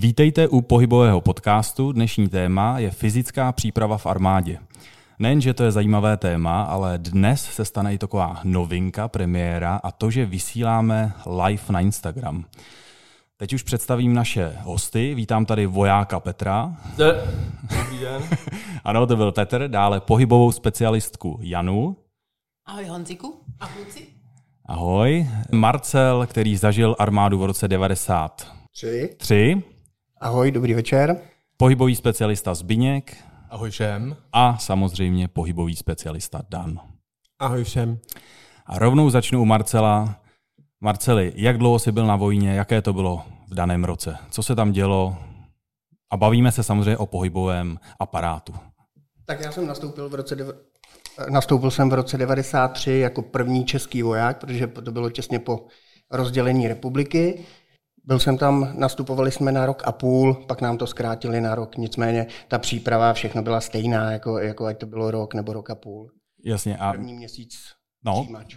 Vítejte u pohybového podcastu. Dnešní téma je fyzická příprava v armádě. Nejen, že to je zajímavé téma, ale dnes se stane i taková novinka, premiéra a to, že vysíláme live na Instagram. Teď už představím naše hosty. Vítám tady vojáka Petra. Zde. Dobrý den. ano, to byl Petr. Dále pohybovou specialistku Janu. Ahoj Honziku a kluci. Ahoj. Marcel, který zažil armádu v roce 93. Tři. Ahoj, dobrý večer. Pohybový specialista Zbyněk. Ahoj všem. A samozřejmě pohybový specialista Dan. Ahoj všem. A rovnou začnu u Marcela. Marceli, jak dlouho jsi byl na vojně, jaké to bylo v daném roce? Co se tam dělo? A bavíme se samozřejmě o pohybovém aparátu. Tak já jsem nastoupil v roce Nastoupil jsem v roce 93 jako první český voják, protože to bylo těsně po rozdělení republiky. Byl jsem tam, nastupovali jsme na rok a půl, pak nám to zkrátili na rok, nicméně ta příprava všechno byla stejná, jako, jako ať to bylo rok nebo rok a půl. Jasně. A... První měsíc no. přijímač.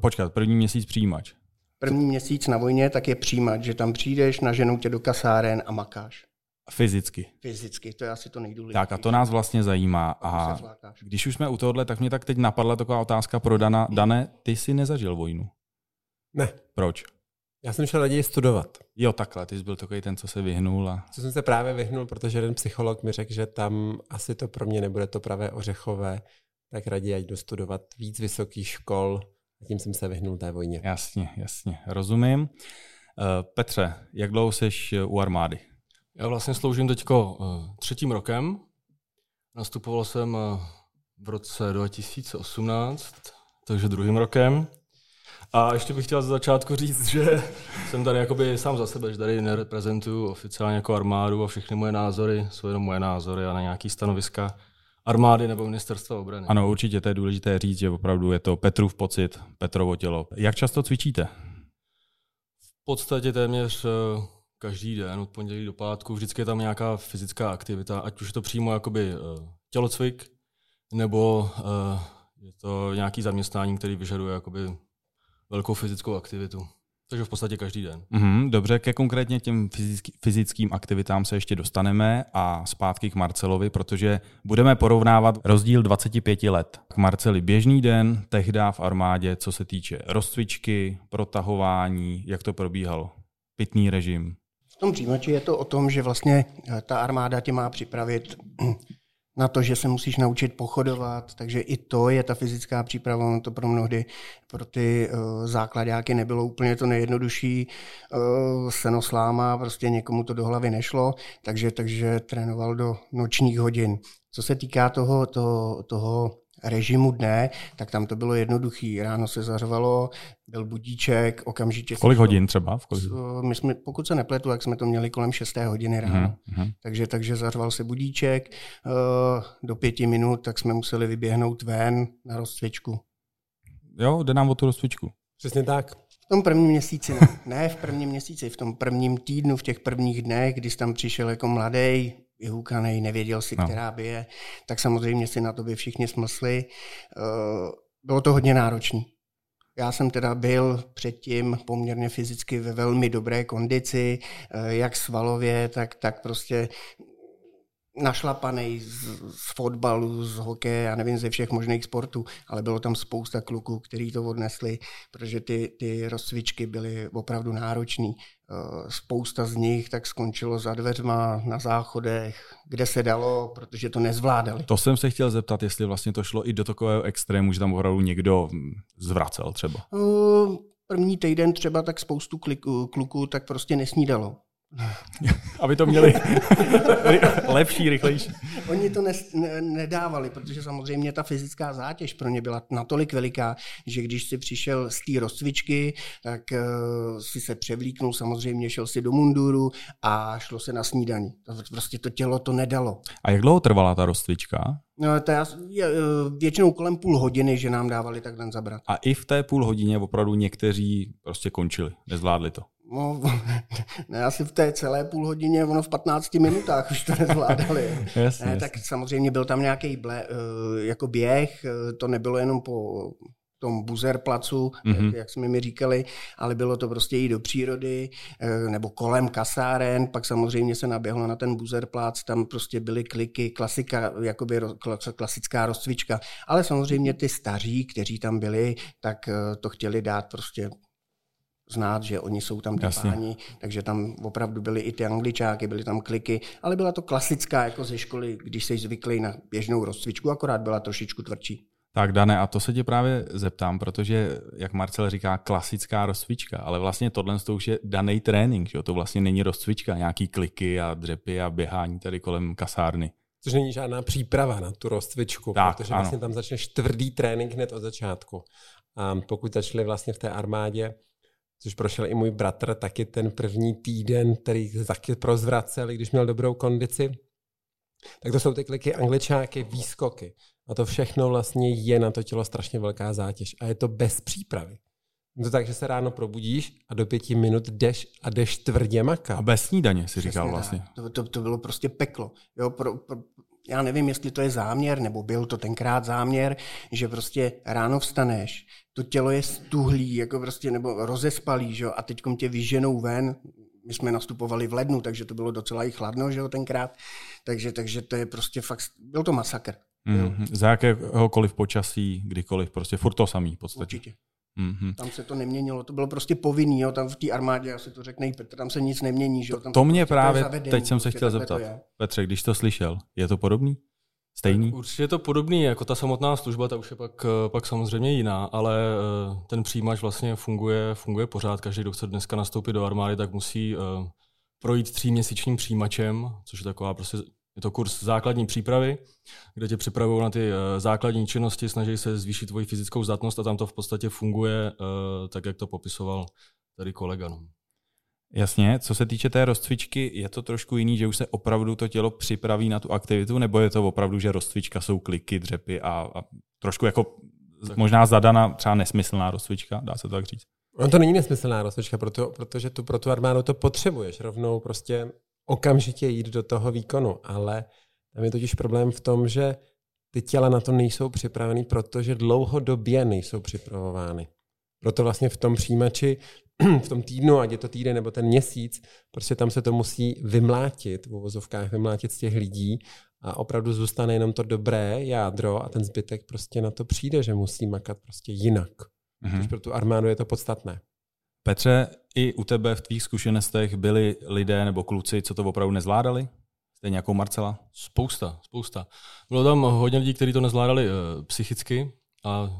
Počkat, první měsíc přijímač. První měsíc na vojně, tak je přijímač, že tam přijdeš, naženou tě do kasáren a makáš. Fyzicky. Fyzicky, to je asi to nejdůležitější. Tak a to nás vlastně zajímá. A když už jsme u tohohle, tak mě tak teď napadla taková otázka pro Dana. Dane, ty jsi nezažil vojnu? Ne. Proč? Já jsem šel raději studovat. Jo, takhle, ty jsi byl takový ten, co se vyhnul. A... Co jsem se právě vyhnul, protože jeden psycholog mi řekl, že tam asi to pro mě nebude to pravé ořechové, tak raději ať dostudovat víc vysokých škol a tím jsem se vyhnul té vojně. Jasně, jasně, rozumím. Uh, Petře, jak dlouho jsi u armády? Já vlastně sloužím teďko uh, třetím rokem. Nastupoval jsem v roce 2018, takže druhým rokem. A ještě bych chtěl za začátku říct, že jsem tady jakoby sám za sebe, že tady nereprezentuju oficiálně jako armádu a všechny moje názory jsou jenom moje názory a na nějaký stanoviska armády nebo ministerstva obrany. Ano, určitě to je důležité říct, že opravdu je to Petrův pocit, Petrovo tělo. Jak často cvičíte? V podstatě téměř eh, každý den, od pondělí do pátku, vždycky je tam nějaká fyzická aktivita, ať už je to přímo jakoby eh, tělocvik, nebo eh, je to nějaký zaměstnání, který vyžaduje jakoby velkou fyzickou aktivitu. Takže v podstatě každý den. Mm-hmm, dobře, ke konkrétně těm fyzický, fyzickým aktivitám se ještě dostaneme a zpátky k Marcelovi, protože budeme porovnávat rozdíl 25 let. K Marceli běžný den, tehdy v armádě, co se týče rozcvičky, protahování, jak to probíhalo, pitný režim. V tom přímači je to o tom, že vlastně ta armáda tě má připravit na to, že se musíš naučit pochodovat, takže i to je ta fyzická příprava, ono to pro mnohdy, pro ty uh, základáky nebylo úplně to nejjednodušší, uh, senosláma, prostě někomu to do hlavy nešlo, takže, takže trénoval do nočních hodin. Co se týká toho, toho, toho režimu dne, tak tam to bylo jednoduchý. Ráno se zařvalo, byl budíček, okamžitě... Kolik hodin třeba? V kolik? My jsme, pokud se nepletu, jak jsme to měli kolem 6. hodiny ráno. Uh-huh. Takže, takže zařval se budíček, uh, do pěti minut, tak jsme museli vyběhnout ven na rozcvičku. Jo, jde nám o tu rozcvičku. Přesně tak. V tom prvním měsíci, ne, ne v prvním měsíci, v tom prvním týdnu, v těch prvních dnech, kdy jsi tam přišel jako mladý, vyhůkaný, nevěděl si, no. která by je, tak samozřejmě si na to by všichni smysli. Eh, bylo to hodně náročné. Já jsem teda byl předtím poměrně fyzicky ve velmi dobré kondici, eh, jak svalově, tak, tak prostě našlapaný z, z fotbalu, z hokeje, já nevím, ze všech možných sportů, ale bylo tam spousta kluků, kteří to odnesli, protože ty, ty rozcvičky byly opravdu náročné. Eh, spousta z nich tak skončilo za dveřma, na záchodech, kde se dalo, protože to nezvládali. To jsem se chtěl zeptat, jestli vlastně to šlo i do takového extrému, že tam opravdu někdo zvracel třeba. Eh, první týden třeba tak spoustu kluků tak prostě nesnídalo. Aby to měli lepší, rychlejší. Oni to nes, ne, nedávali, protože samozřejmě ta fyzická zátěž pro ně byla natolik veliká, že když si přišel z té rozcvičky, tak uh, si se převlíknul, samozřejmě šel si do munduru a šlo se na snídaní. Prostě to tělo to nedalo. A jak dlouho trvala ta rozcvička? No, to je eh, většinou kolem půl hodiny, že nám dávali takhle zabrat. A i v té půl hodině opravdu někteří prostě končili, nezvládli to. No, ne, asi v té celé půl hodině, ono v 15 minutách už to nezvládali. jasně, ne, jasně. Tak samozřejmě byl tam nějaký ble, eh, jako běh, eh, to nebylo jenom po tom buzerplacu, mm-hmm. jak, jak jsme mi říkali, ale bylo to prostě i do přírody, eh, nebo kolem kasáren, pak samozřejmě se naběhlo na ten buzerplac, tam prostě byly kliky, klasika, jakoby klasická rozcvička, ale samozřejmě ty staří, kteří tam byli, tak to chtěli dát prostě znát, že oni jsou tam ty páni, takže tam opravdu byly i ty angličáky, byly tam kliky, ale byla to klasická jako ze školy, když jsi zvyklý na běžnou rozcvičku, akorát byla trošičku tvrdší. Tak Dane, a to se tě právě zeptám, protože, jak Marcel říká, klasická rozcvička, ale vlastně tohle to už je daný trénink, že? to vlastně není rozcvička, nějaký kliky a dřepy a běhání tady kolem kasárny. Což není žádná příprava na tu rozcvičku, tak, protože ano. vlastně tam začneš tvrdý trénink hned od začátku. A pokud začali vlastně v té armádě, což prošel i můj bratr, taky ten první týden, který taky prozvracel, když měl dobrou kondici, tak to jsou ty kliky angličáky, výskoky. A to všechno vlastně je na to tělo strašně velká zátěž. A je to bez přípravy. Je to tak, že se ráno probudíš a do pěti minut jdeš a jdeš tvrdě makat. A bez snídaně, si říkal vlastně. To, to, to bylo prostě peklo. Jo, pro, pro, já nevím, jestli to je záměr, nebo byl to tenkrát záměr, že prostě ráno vstaneš, to tělo je stuhlý, jako prostě, nebo rozespalý, že? a teď tě vyženou ven, my jsme nastupovali v lednu, takže to bylo docela i chladno, že jo, tenkrát, takže, takže to je prostě fakt, byl to masakr. Mm-hmm. Za jakéhokoliv počasí, kdykoliv, prostě furt to samý v podstatě. Určitě. Mm-hmm. Tam se to neměnilo, to bylo prostě povinný, jo, tam v té armádě, asi to řekne Petr, tam se nic nemění. Že jo, tam to mě prostě právě, zavedení, teď jsem se prostě chtěl zeptat, Petře, když to slyšel, je to podobný? Stejný? Tak určitě je to podobný, jako ta samotná služba, ta už je pak, eh, pak samozřejmě jiná, ale eh, ten přijímač vlastně funguje, funguje pořád. Každý, kdo chce dneska nastoupit do armády, tak musí eh, projít tříměsíčním přijímačem, což je taková prostě je to kurz základní přípravy, kde tě připravují na ty eh, základní činnosti, snaží se zvýšit tvoji fyzickou zdatnost a tam to v podstatě funguje eh, tak, jak to popisoval tady kolega. No. Jasně, co se týče té rozcvičky, je to trošku jiný, že už se opravdu to tělo připraví na tu aktivitu, nebo je to opravdu, že rozcvička jsou kliky, dřepy a, a trošku jako tak. možná zadana třeba nesmyslná rozcvička, dá se to tak říct? On to není nesmyslná rozcvička, proto, protože tu pro tu armádu to potřebuješ rovnou prostě okamžitě jít do toho výkonu, ale tam je totiž problém v tom, že ty těla na to nejsou připraveny, protože dlouhodobě nejsou připravovány. Proto vlastně v tom přijímači, v tom týdnu, ať je to týden nebo ten měsíc, prostě tam se to musí vymlátit, v uvozovkách vymlátit z těch lidí a opravdu zůstane jenom to dobré jádro a ten zbytek prostě na to přijde, že musí makat prostě jinak. Mm-hmm. pro tu armádu je to podstatné. Petře, i u tebe v tvých zkušenostech byli lidé nebo kluci, co to opravdu nezvládali? Stejně jako Marcela? Spousta, spousta. Bylo tam hodně lidí, kteří to nezvládali uh, psychicky a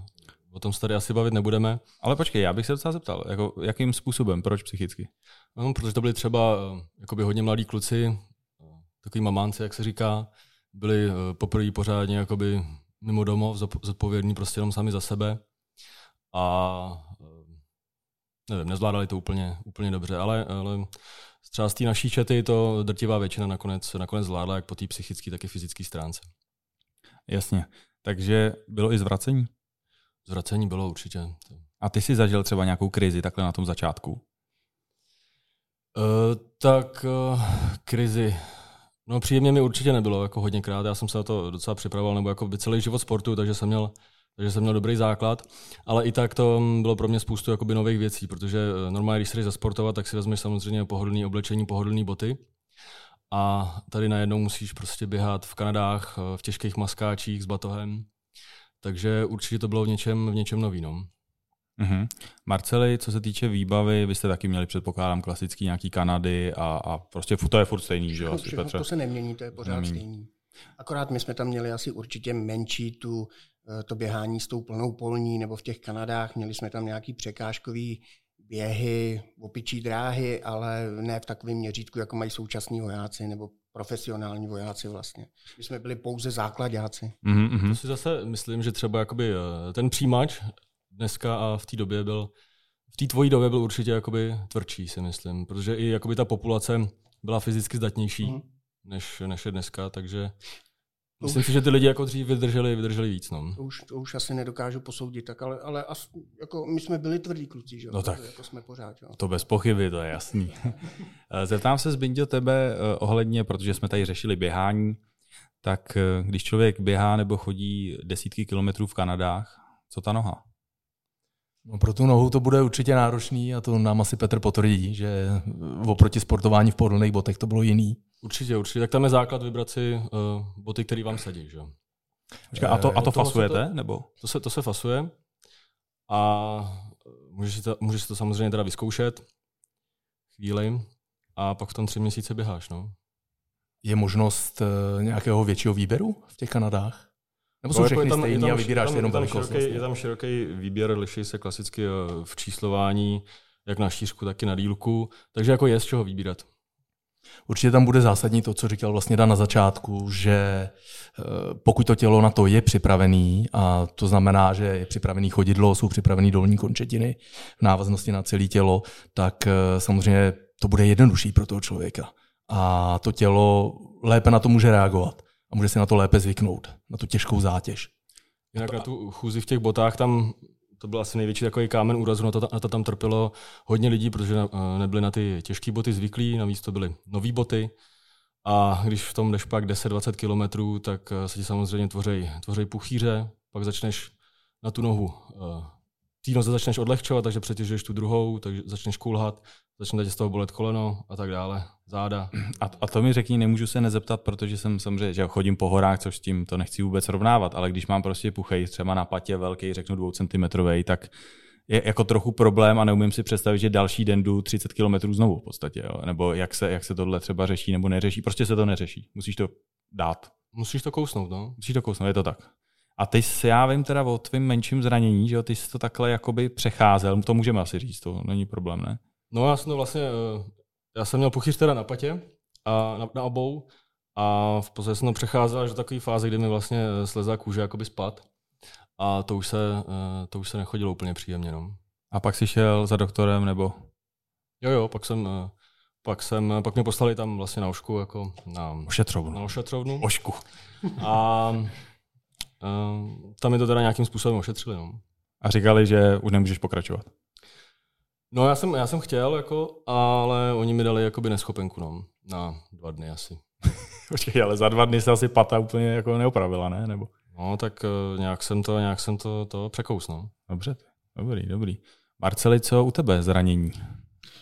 o tom se tady asi bavit nebudeme. Ale počkej, já bych se docela zeptal, jako, jakým způsobem, proč psychicky? No, protože to byli třeba uh, hodně mladí kluci, uh, takový mamánci, jak se říká, byli poprvé pořádně jakoby mimo domov, zodpovědní prostě jenom sami za sebe. A nevím, nezvládali to úplně, úplně dobře, ale, ale třeba z té naší čety to drtivá většina nakonec, nakonec zvládla, jak po té psychické, tak i fyzické stránce. Jasně. Takže bylo i zvracení? Zvracení bylo určitě. A ty jsi zažil třeba nějakou krizi takhle na tom začátku? Uh, tak uh, krizi. No příjemně mi určitě nebylo, jako hodněkrát. Já jsem se na to docela připravoval, nebo jako by celý život sportu, takže jsem měl takže jsem měl dobrý základ, ale i tak to bylo pro mě spoustu jakoby nových věcí, protože eh, normálně, když se jdeš zasportovat, tak si vezmeš samozřejmě pohodlný oblečení, pohodlný boty a tady najednou musíš prostě běhat v Kanadách, eh, v těžkých maskáčích s batohem, takže určitě to bylo v něčem, v něčem nový. No. Mm-hmm. Marceli, co se týče výbavy, vy jste taky měli, předpokládám, klasický nějaký Kanady a, a prostě to je furt stejný, že jo? to se nemění, to je pořád nemění. stejný. Akorát my jsme tam měli asi určitě menší tu Eh, to běhání s tou plnou polní nebo v těch Kanadách. Měli jsme tam nějaký překážkový běhy, opičí dráhy, ale ne v takovém měřítku, jako mají současní vojáci nebo profesionální vojáci vlastně. My jsme byli pouze základáci. Mm-hmm. To si zase myslím, že třeba jakoby eh, ten přijímač dneska a v té době byl, v té tvojí době byl určitě jakoby tvrdší, si myslím, protože i jakoby ta populace byla fyzicky zdatnější. Mm než, než je dneska, takže Myslím už, si, že ty lidi jako dřív vydrželi, vydrželi víc. No. To, už, to už asi nedokážu posoudit, tak ale, ale as, jako my jsme byli tvrdí kluci, že? No tak, jako jsme pořád. Jo. To bez pochyby, to je jasný. Zeptám se Zbindio tebe eh, ohledně, protože jsme tady řešili běhání, tak eh, když člověk běhá nebo chodí desítky kilometrů v Kanadách, co ta noha? No pro tu nohu to bude určitě náročný a to nám asi Petr potvrdí, že oproti sportování v pohodlných botech to bylo jiný. Určitě, určitě. Tak tam je základ vybrat si uh, boty, které vám sedí. Že? Počkej, a to, a to fasujete? To, nebo? To, se, to se fasuje a můžeš si, to, můžeš si to samozřejmě teda vyzkoušet chvíli a pak v tom tři měsíce běháš. No. Je možnost uh, nějakého většího výběru v těch Kanadách? Nebo jsou no, všechny tam, stejný a vybíráš tam, jenom tam velikost? Široký, je tam široký výběr, liší se klasicky eh, v číslování, jak na šířku, tak i na dílku, takže jako je z čeho vybírat. Určitě tam bude zásadní to, co říkal vlastně Dan na začátku, že eh, pokud to tělo na to je připravený, a to znamená, že je připravený chodidlo, jsou připravený dolní končetiny v návaznosti na celé tělo, tak eh, samozřejmě to bude jednodušší pro toho člověka. A to tělo lépe na to může reagovat a může si na to lépe zvyknout, na tu těžkou zátěž. Jinak na tu chůzi v těch botách tam to byl asi největší takový kámen úrazu, na to, na to tam trpělo hodně lidí, protože eh, nebyli na ty těžké boty zvyklí, navíc to byly nové boty. A když v tom jdeš pak 10-20 kilometrů, tak eh, se ti samozřejmě tvoří, tvoří puchýře, pak začneš na tu nohu eh, té noze začneš odlehčovat, takže přetěžuješ tu druhou, takže začneš kulhat, začne tě z toho bolet koleno a tak dále, záda. A, a to mi řekni, nemůžu se nezeptat, protože jsem samozřejmě, že chodím po horách, což s tím to nechci vůbec srovnávat, ale když mám prostě puchej třeba na patě velký, řeknu dvoucentimetrový, tak je jako trochu problém a neumím si představit, že další den jdu 30 km znovu v podstatě, jo? nebo jak se, jak se tohle třeba řeší nebo neřeší. Prostě se to neřeší. Musíš to dát. Musíš to kousnout, no. Musíš to kousnout, je to tak. A ty si, já vím teda o tvým menším zranění, že jo, ty jsi to takhle jakoby přecházel, to můžeme asi říct, to není problém, ne? No já jsem to vlastně, eh, já jsem měl puchyř teda na patě a na, na obou a v podstatě jsem to přecházel až do takové fáze, kdy mi vlastně eh, slezá kůže jakoby spad a to už se, eh, to už se nechodilo úplně příjemně, no. A pak jsi šel za doktorem, nebo? Jo, jo, pak jsem, pak jsem, pak mě poslali tam vlastně na ošku, jako na ošetřovnu. Na ošetřovnu. Ošku. A Uh, tam je to teda nějakým způsobem ošetřili. No. A říkali, že už nemůžeš pokračovat. No já jsem, já jsem chtěl, jako, ale oni mi dali jakoby neschopenku no, na dva dny asi. Počkej, ale za dva dny se asi pata úplně jako neopravila, ne? Nebo? No tak uh, nějak jsem to, nějak jsem to, to překous, no. Dobře, dobrý, dobrý. Marceli, co u tebe zranění?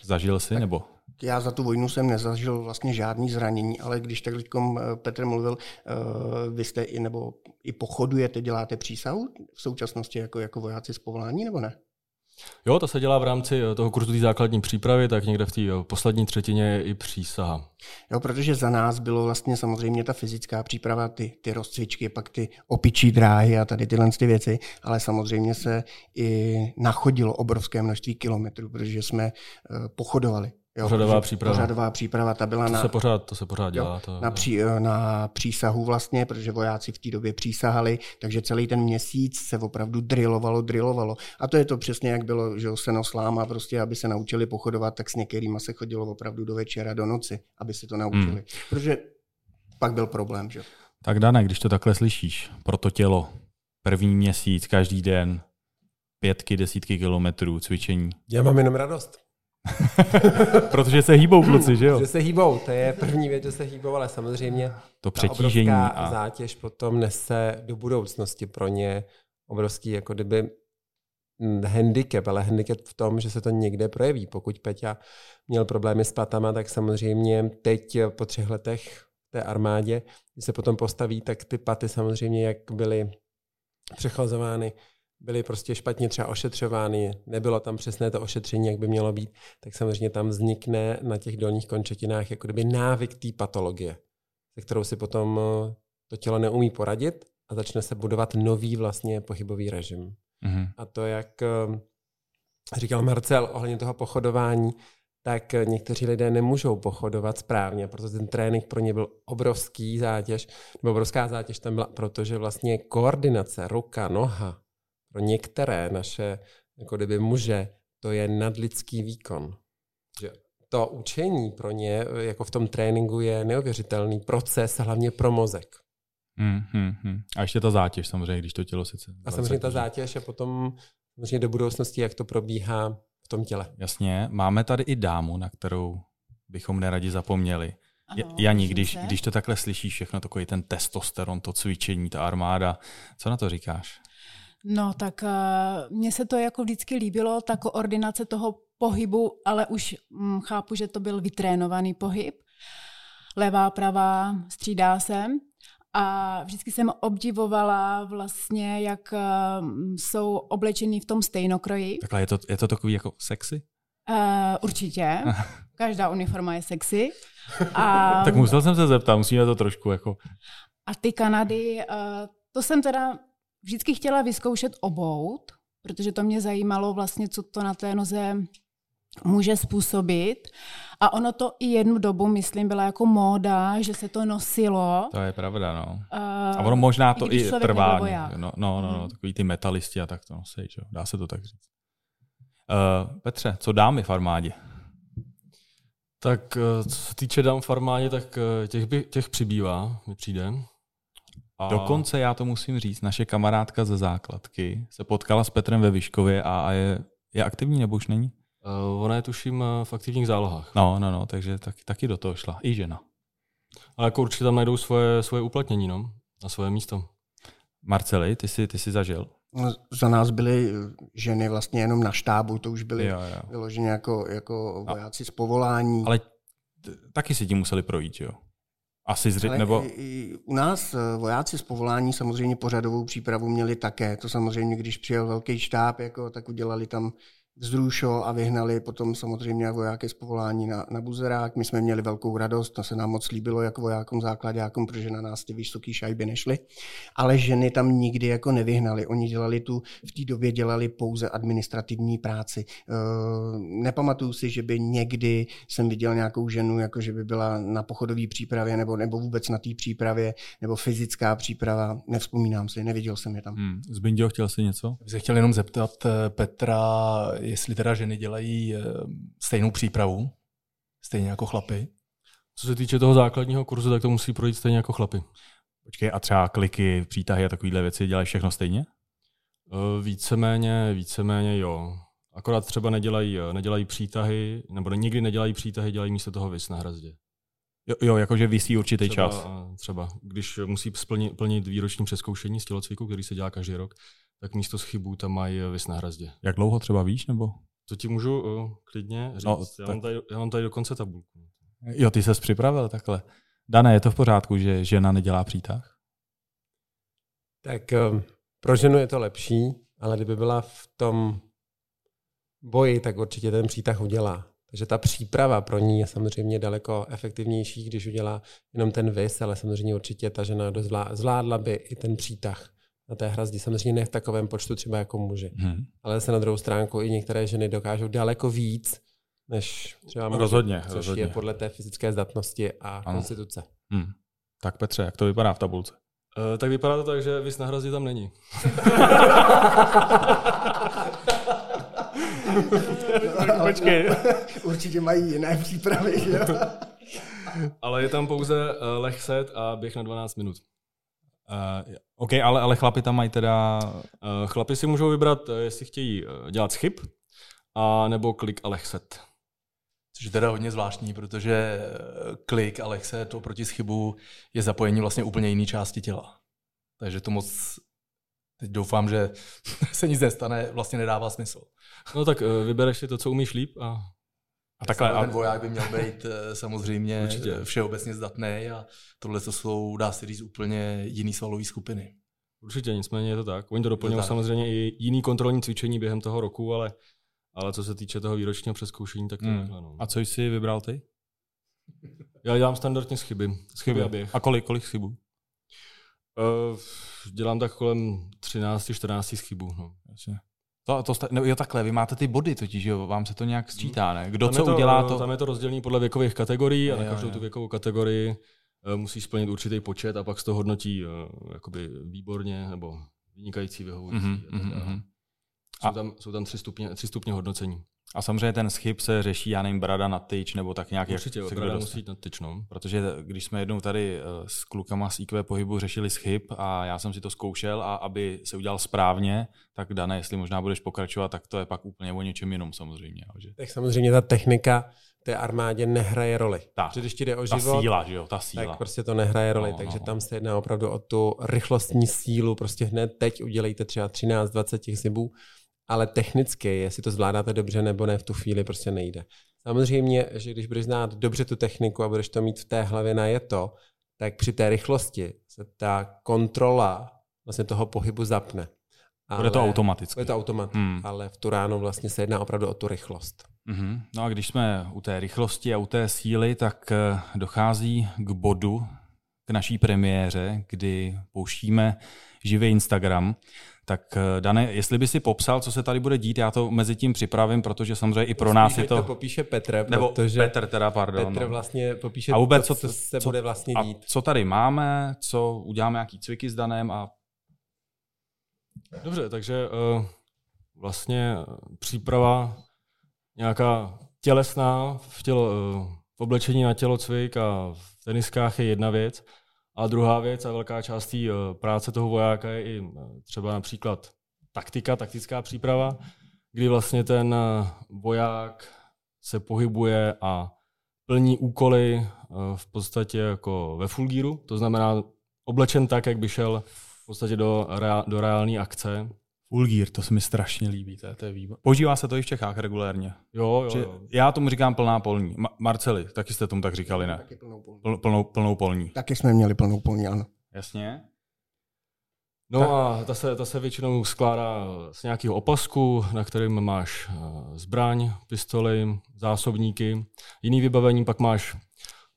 Zažil jsi tak nebo? Já za tu vojnu jsem nezažil vlastně žádný zranění, ale když tak eh, Petr mluvil, eh, vy jste i nebo i pochodujete, děláte přísahu v současnosti jako, jako vojáci z povolání, nebo ne? Jo, to se dělá v rámci eh, toho kurzu té základní přípravy, tak někde v té poslední třetině je i přísaha. Jo, protože za nás bylo vlastně samozřejmě ta fyzická příprava, ty, ty rozcvičky, pak ty opičí dráhy a tady tyhle ty věci, ale samozřejmě se i nachodilo obrovské množství kilometrů, protože jsme pochodovali. Jo, pořadová příprava. Pořadová příprava, ta byla to na... Se pořád, to se pořád dělá. Jo, to, na, pří, na přísahu vlastně, protože vojáci v té době přísahali, takže celý ten měsíc se opravdu drillovalo, drillovalo. A to je to přesně, jak bylo, že seno sláma, prostě, aby se naučili pochodovat, tak s některýma se chodilo opravdu do večera, do noci, aby se to naučili. Hmm. Protože pak byl problém, že Tak Dane, když to takhle slyšíš, pro to tělo, první měsíc, každý den, pětky, desítky kilometrů cvičení. Já mám jenom radost. Protože se hýbou kluci, že jo? Že se hýbou, to je první věc, že se hýbou, ale samozřejmě to přetížení a zátěž potom nese do budoucnosti pro ně obrovský jako kdyby handicap, ale handicap v tom, že se to někde projeví. Pokud Peťa měl problémy s patama, tak samozřejmě teď po třech letech té armádě, když se potom postaví, tak ty paty samozřejmě, jak byly přechlazovány byly prostě špatně třeba ošetřovány, nebylo tam přesné to ošetření, jak by mělo být, tak samozřejmě tam vznikne na těch dolních končetinách jako kdyby návyk té patologie, se kterou si potom eh, to tělo neumí poradit a začne se budovat nový vlastně pohybový režim. Mm-hmm. A to, jak eh, říkal Marcel ohledně toho pochodování, tak někteří lidé nemůžou pochodovat správně, protože ten trénink pro ně byl obrovský zátěž, nebo obrovská zátěž tam byla, protože vlastně koordinace ruka, noha, pro některé naše jako kdyby muže to je nadlidský výkon. Že to učení pro ně jako v tom tréninku je neuvěřitelný proces, hlavně pro mozek. Hmm, hmm, hmm. A ještě ta zátěž samozřejmě, když to tělo sice... A samozřejmě ta zátěž je potom samozřejmě do budoucnosti, jak to probíhá v tom těle. Jasně. Máme tady i dámu, na kterou bychom neradi zapomněli. Ano, Janí, když, když to takhle slyšíš všechno, takový ten testosteron, to cvičení, ta armáda, co na to říkáš? No tak uh, mně se to jako vždycky líbilo, ta koordinace toho pohybu, ale už hm, chápu, že to byl vytrénovaný pohyb. Levá, pravá, střídá se. A vždycky jsem obdivovala vlastně, jak uh, jsou oblečení v tom stejnokroji. Takhle je to, je to takový jako sexy? Uh, určitě. Každá uniforma je sexy. A, tak musel jsem se zeptat, musíme to trošku jako... A ty Kanady, uh, to jsem teda vždycky chtěla vyzkoušet obout, protože to mě zajímalo vlastně, co to na té noze může způsobit. A ono to i jednu dobu, myslím, byla jako móda, že se to nosilo. To je pravda, no. Uh, a ono možná to i, i trvá. No, no, no, no, hmm. takový ty metalisti a tak to nosí, že? dá se to tak říct. Uh, Petře, co dámy v armádě? Tak co se týče dám v armádě, tak těch, by, těch přibývá, mi přijde. A... Dokonce já to musím říct, naše kamarádka ze základky se potkala s Petrem ve Vyškově a, a je, je aktivní nebo už není? Uh, ona je tuším v aktivních zálohách. No, no, no, takže tak, taky do toho šla. I žena. Ale jako určitě tam najdou svoje, svoje uplatnění, no, na svoje místo. Marceli, ty jsi, ty jsi zažil? No, za nás byly ženy vlastně jenom na štábu, to už byly jo, jo. vyloženě jako, jako vojáci A, z povolání. Ale taky si tím museli projít, jo? Asi zřejmě, Ale nebo... I, u nás eh, vojáci z povolání samozřejmě pořadovou přípravu měli také. To samozřejmě, když přijel velký štáb, jako, tak udělali tam vzrušo a vyhnali potom samozřejmě vojáky z povolání na, na buzerák. My jsme měli velkou radost, to se nám moc líbilo jako vojákům základňákům, protože na nás ty vysoké šajby nešly. Ale ženy tam nikdy jako nevyhnali. Oni dělali tu, v té době dělali pouze administrativní práci. E, nepamatuju si, že by někdy jsem viděl nějakou ženu, jako že by byla na pochodové přípravě nebo, nebo vůbec na té přípravě, nebo fyzická příprava. Nevzpomínám si, neviděl jsem je tam. Hmm. Zbindio, chtěl jsi něco? Bych se chtěl jenom zeptat eh, Petra, jestli teda ženy dělají eh, stejnou přípravu, stejně jako chlapy. Co se týče toho základního kurzu, tak to musí projít stejně jako chlapy. Počkej, a třeba kliky, přítahy a takovéhle věci dělají všechno stejně? Eh, víceméně, víceméně jo. Akorát třeba nedělají, eh, nedělají přítahy, nebo nikdy nedělají přítahy, dělají místo toho vys na hrazdě. Jo, jo jakože vysí určitý třeba, čas. Třeba, když musí splnit, plnit výroční přeskoušení z tělocviku, který se dělá každý rok, tak místo schybů tam mají vys na hrazdě. Jak dlouho třeba víš, nebo? To ti můžu uh, klidně říct. No, já, mám tady, já mám tady dokonce tabulku. Jo, ty ses připravil takhle. Dané, je to v pořádku, že žena nedělá přítah? Tak um, pro ženu je to lepší, ale kdyby byla v tom boji, tak určitě ten přítah udělá. Takže ta příprava pro ní je samozřejmě daleko efektivnější, když udělá jenom ten vys, ale samozřejmě určitě ta žena zvládla by i ten přítah na té hrazdi. Samozřejmě ne v takovém počtu třeba jako muži. Hmm. Ale se na druhou stránku i některé ženy dokážou daleko víc, než třeba muži, rozhodně, což rozhodně. je podle té fyzické zdatnosti a ano. konstituce. Hmm. Tak Petře, jak to vypadá v tabulce? Uh, tak vypadá to tak, že vys na hrazdi tam není. Počkej. Určitě mají jiné přípravy, že Ale je tam pouze uh, leh set a běh na 12 minut. Uh, OK, ale, ale chlapi tam mají teda... Uh, chlapi si můžou vybrat, uh, jestli chtějí uh, dělat schyb, a nebo klik a lehset. Což je teda hodně zvláštní, protože klik a lehset oproti schybu je zapojení vlastně úplně jiné části těla. Takže to moc, teď doufám, že se nic nestane, vlastně nedává smysl. No tak vybereš si to, co umíš líp a a takhle, ten voják by měl být eh, samozřejmě Určitě. všeobecně zdatný a tohle to jsou, dá se říct, úplně jiný svalové skupiny. Určitě, nicméně je to tak. Oni to doplňují samozřejmě i jiný kontrolní cvičení během toho roku, ale, ale co se týče toho výročního přeskoušení, tak to hmm. takhle. No. A co jsi vybral ty? Já dělám standardně schyby. Schyby a běh. A kolik, kolik schybů? Uh, dělám tak kolem 13-14 schybů. No. Jasně. To, to, no, jo, takhle, vy máte ty body totiž, jo, vám se to nějak sčítá, ne? Kdo tam co to, udělá to? Tam je to rozdělení podle věkových kategorií a na každou tu věkovou kategorii uh, musí splnit určitý počet a pak se to hodnotí uh, jakoby výborně nebo vynikající, vyhovující. Mm-hmm, mm-hmm. Jsou, tam, jsou tam tři stupně, tři stupně hodnocení. A samozřejmě ten schyb se řeší, já nevím, brada na tyč, nebo tak nějak. Určitě, jak brada musí jít na tyč, no. Protože když jsme jednou tady eh, s klukama z IQ pohybu řešili schyb a já jsem si to zkoušel a aby se udělal správně, tak dané, jestli možná budeš pokračovat, tak to je pak úplně o něčem jinom samozřejmě. Že? Tak samozřejmě ta technika té armádě nehraje roli. Tak, Protože když ti jde o Ta život, síla, že jo, ta síla. tak prostě to nehraje roli. No, takže no. tam se jedná opravdu o tu rychlostní sílu. Prostě hned teď udělejte třeba 13-20 těch zibů, ale technicky, jestli to zvládáte dobře nebo ne, v tu chvíli prostě nejde. Samozřejmě, že když budeš znát dobře tu techniku a budeš to mít v té hlavě na je to, tak při té rychlosti se ta kontrola vlastně toho pohybu zapne. Bude to automaticky. Bude to automat, Hmm. ale v tu ránu vlastně se jedná opravdu o tu rychlost. Mhm. No a když jsme u té rychlosti a u té síly, tak eh, dochází k bodu, k naší premiéře, kdy pouštíme živý Instagram. Tak eh, Dane, jestli by si popsal, co se tady bude dít, já to mezi tím připravím, protože samozřejmě i pro nás Spíš, je to... to popíše Petr, nebo protože Petr teda, pardon. Petr no. vlastně popíše A vůbec, to, co, co se co, bude vlastně a dít. co tady máme, co uděláme nějaký cviky s Danem a Dobře, takže uh, vlastně eh, příprava nějaká tělesná v, tělo, uh, v oblečení na tělocvik a v teniskách je jedna věc. A druhá věc a velká část té uh, práce toho vojáka je i uh, třeba například taktika, taktická příprava, kdy vlastně ten uh, voják se pohybuje a plní úkoly v podstatě jako ve full gearu, to znamená oblečen tak, jak by šel v podstatě do, rea, do reální akce. Full gear, to se mi strašně líbí, to je, to je výborné. Používá se to i v Čechách regulérně. Jo, jo, jo. já tomu říkám plná polní. Ma- Marceli, taky jste tomu tak říkali, ne? Taky plnou polní. Pl- plnou, plnou polní. Taky jsme měli plnou polní, ano. Jasně. No a ta se, ta se většinou skládá z nějakého opasku, na kterým máš eh, zbraň, pistoli, zásobníky. Jiný vybavení pak máš,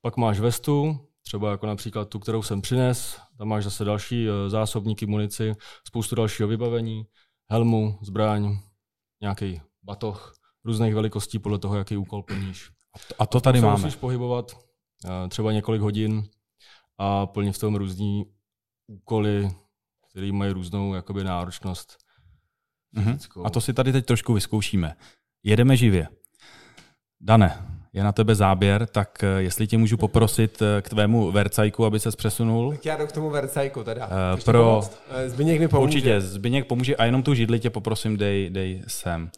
pak máš vestu, třeba jako například tu, kterou jsem přines. Tam máš zase další eh, zásobníky, munici, spoustu dalšího vybavení, helmu, zbraň, nějaký batoh, různých velikostí podle toho, jaký úkol plníš. A to tady máme. musíš pohybovat eh, třeba několik hodin a plnit v tom různý úkoly, které mají různou jakoby náročnost. Mhm. fyzickou. A to si tady teď trošku vyzkoušíme. Jedeme živě. Dane, je na tebe záběr, tak eh, jestli tě můžu poprosit eh, k tvému vercajku, aby se přesunul. Tak já jdu k tomu Vercajku teda. To pro- pomoct? Zbyněk mi pomůže. Určitě, Zbyněk pomůže a jenom tu židli tě poprosím, dej, dej sem.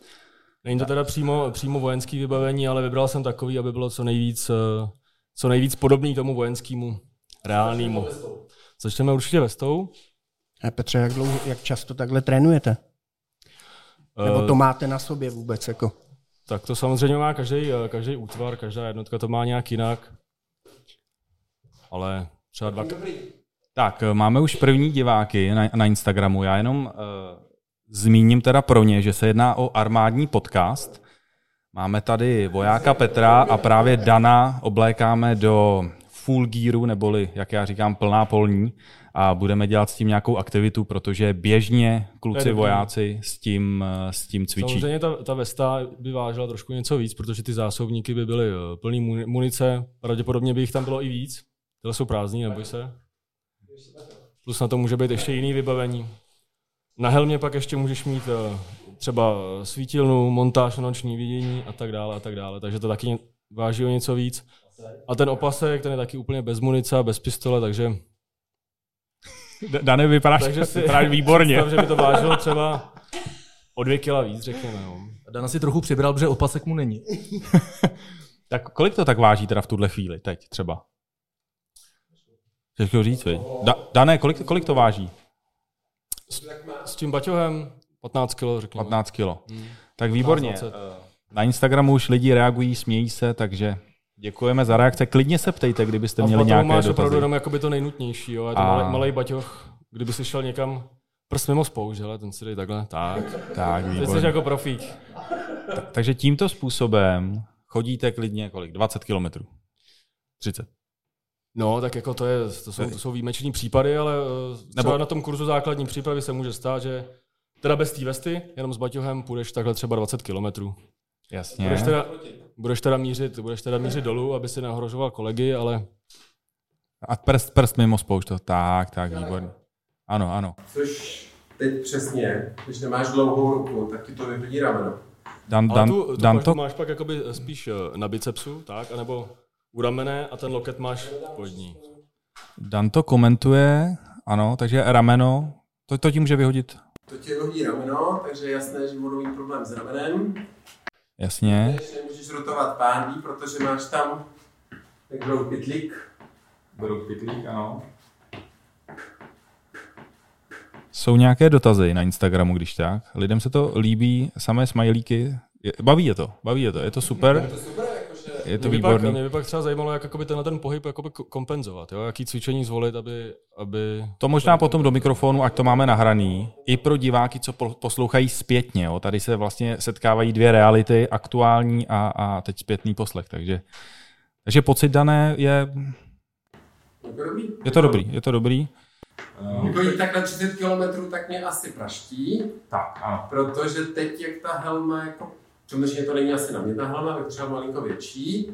Není to teda přímo, přímo vojenský vybavení, ale vybral jsem takový, aby bylo co nejvíc, co nejvíc podobný tomu vojenskému reálnému. Začneme určitě vestou. A Petře, jak, dlouho, jak často takhle trénujete? Nebo to máte na sobě vůbec? Jako? Tak to samozřejmě má každý, každý útvar, každá jednotka to má nějak jinak. Ale třeba dva, Tak, eh, máme už první diváky na, na Instagramu. Já jenom uh, zmíním teda pro ně, že se jedná o armádní podcast. Máme tady vojáka Petra a právě Dana oblékáme do full gearu, neboli, jak já říkám, plná polní a budeme dělat s tím nějakou aktivitu, protože běžně kluci vojáci s tím, eh, s tím cvičí. Samozřejmě ta, ta Vesta by vážila trošku něco víc, protože ty zásobníky by byly eh, plný muni- munice, pravděpodobně by jich tam bylo i víc. Tyhle jsou prázdný, neboj se. Plus na to může být ještě jiný vybavení. Na helmě pak ještě můžeš mít eh, třeba svítilnu, montáž noční vidění a tak dále a tak dále. Takže to taky váží o něco víc. A ten opasek, ten je taky úplně bez munice a bez pistole, takže, Dane, vypadáš, takže si vypadáš výborně. představ, že by to vážilo třeba o dvě kila víc, řekněme. No. Dana si trochu přibral, protože opasek mu není. Tak kolik to tak váží teda v tuhle chvíli, teď třeba? Těžko říct, viď? Da, Dané, kolik, kolik to váží? S tím baťohem 15 kg, řekněme. 15 kilo. Hmm. Tak výborně. 15, 20. Na Instagramu už lidi reagují, smějí se, takže děkujeme za reakce. Klidně se ptejte, kdybyste A měli nějaké máš dotazy. opravdu jenom jakoby to nejnutnější, jo. Je to A- malý, malý baťoch, kdyby si šel někam prst mimo spoušť, hele, ten si dej takhle, tak. Tak, Ty jsi jako profík. Takže tímto způsobem chodíte klidně kolik? 20 kilometrů. 30. No, tak jako to, je, to, jsou, to jsou výjimeční případy, ale eh, třeba Nebo- na tom kurzu základní přípravy se může stát, že teda bez té vesty, jenom s baťohem půjdeš takhle třeba 20 kilometrů. Jasně. Budeš teda, budeš, teda mířit, budeš teda mířit dolů, aby si neohrožoval kolegy, ale A prst, prst mimo spoušť. Tak, tak, výborně. Ano, ano. Což teď přesně, když nemáš dlouhou ruku, tak ti to vyhodí rameno. Dan, Ale dan, tu, tu dan pak, to, máš pak jakoby spíš eh, na bicepsu, tak, anebo u ramene a ten loket máš pod ní. Dan to komentuje, ano, takže rameno, to, to ti může vyhodit. To ti vyhodí rameno, takže je jasné, že budu mít problém s ramenem. Jasně. Nemůžeš rotovat pánví, protože máš tam ten grout pitlík. Brouk pitlík, ano. Jsou nějaké dotazy na Instagramu, když tak? Lidem se to líbí, samé smajlíky. Je- Baví je to, baví je to, je to super. To super. Je to Mě by, pak, výborný. mě by pak třeba zajímalo, jak jakoby tenhle ten pohyb jakoby ko- kompenzovat, jo? jaký cvičení zvolit, aby... aby To možná potom do mikrofonu, ať to máme nahraný. I pro diváky, co po- poslouchají zpětně. Jo. Tady se vlastně setkávají dvě reality, aktuální a, a teď zpětný poslech. Takže, takže pocit dané je, dobrý. je to dobrý. Je to dobrý. Jako jít takhle 30 km, tak mě asi praští, Tak, ano. protože teď, jak ta helma, jako, samozřejmě to není asi na mě ta helma, tak třeba malinko větší,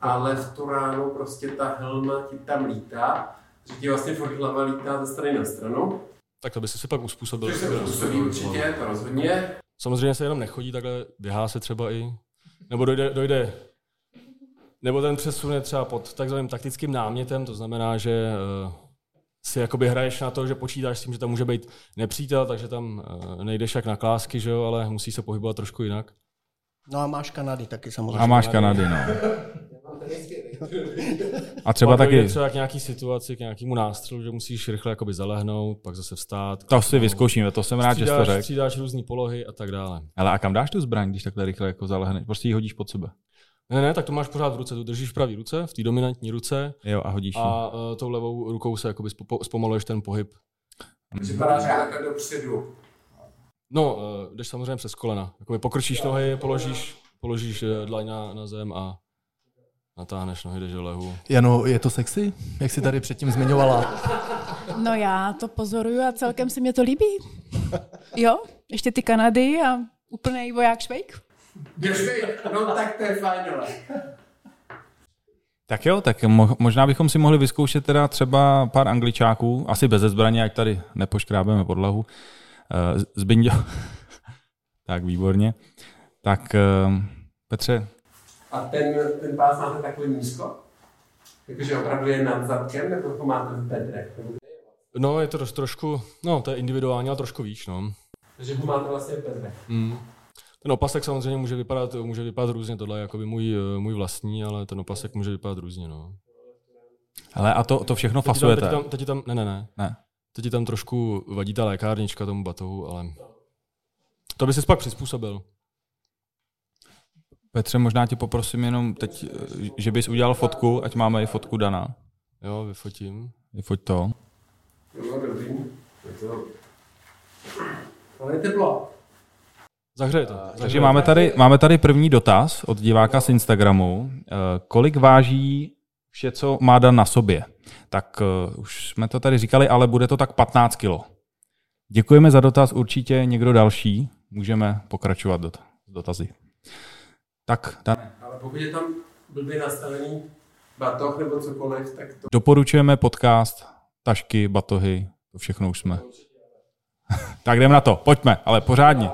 ale v tu ránu prostě ta helma ti tam lítá, že ti vlastně furt hlava lítá ze strany na stranu. tak to by si si pak uspůsobil. Což se působí určitě, to rozhodně. Samozřejmě se jenom nechodí takhle, běhá se třeba i, nebo dojde, dojde nebo ten přesun je třeba pod takzvaným taktickým námětem, to znamená, že eh, si jakoby hraješ na to, že počítáš s tím, že tam může být nepřítel, takže tam eh, nejdeš jak na klásky, že jo, ale musí se pohybovat trošku jinak. No a máš Kanady taky samozřejmě. A máš Kanady, no. A třeba Pak taky, třeba k nějaký situaci, k nějakému nástřelu, že musíš rychle jakoby zalehnout, pak zase vstát. to si vyzkoušíme, to jsem rád, že jsi to střídáš, řekl. střídáš různé polohy a tak dále. Ale a kam dáš tu zbraň, když takhle rychle jako zalehneš? Prostě ji hodíš pod sebe. Ne, ne, tak to máš pořád v ruce, tu držíš v pravý ruce, v té dominantní ruce Jo, a hodíš ji. a uh, tou levou rukou se jakoby zpomaluješ ten pohyb. Vypadá, že takhle dopředu. No, uh, jdeš samozřejmě přes kolena. Jakoby pokrčíš nohy, položíš, položíš eh, dlaň na, na zem a natáhneš nohy, jdeš do lehu. Jano, je to sexy? Jak jsi tady předtím zmiňovala? No já to pozoruju a celkem se mě to líbí. Jo, ještě ty Kanady a úplný voják švejk. No tak to je fajn. Tak jo, tak mo- možná bychom si mohli vyzkoušet teda třeba pár angličáků, asi bez zbraně, ať tady nepoškrábeme podlahu. Uh, Zbyňo. tak, výborně. Tak, uh, Petře, A ten, ten pás máte takový nízko? Jakože opravdu je nad zadkem, nebo ho máte v bedrech? No, je to troš, trošku, no, to je individuální, ale trošku víš, no. Takže ho máte vlastně v bedrech. Mm. Ten opasek samozřejmě může vypadat, může vypadat různě, tohle je jakoby můj, eh, můj vlastní, ale ten opasek může vypadat různě, no. ale a to, to všechno Teď ti tam, fasujete? teď, tam, teď ti tam, ne, ne, ne. Ne. Teď ti tam trošku vadí ta lékárnička tomu batohu, ale to by si pak přizpůsobil. Petře, možná tě poprosím jenom teď, že bys udělal fotku, ať máme i fotku Dana. Jo, vyfotím. Vyfoť to. Dobrý. To... Ale je teplo. Zahřeje to. Takže zahřeje máme to. tady, máme tady první dotaz od diváka z Instagramu. Eh, Kolik váží vše, co má Dan na sobě? Tak uh, už jsme to tady říkali, ale bude to tak 15 kilo. Děkujeme za dotaz, určitě někdo další. Můžeme pokračovat dot- s dotazy. Tak, Dan, Ale pokud je tam blbě nastavený batoh nebo cokoliv, tak to... doporučujeme podcast, tašky, batohy, to všechno už jsme. tak jdeme na to, pojďme, ale pořádně.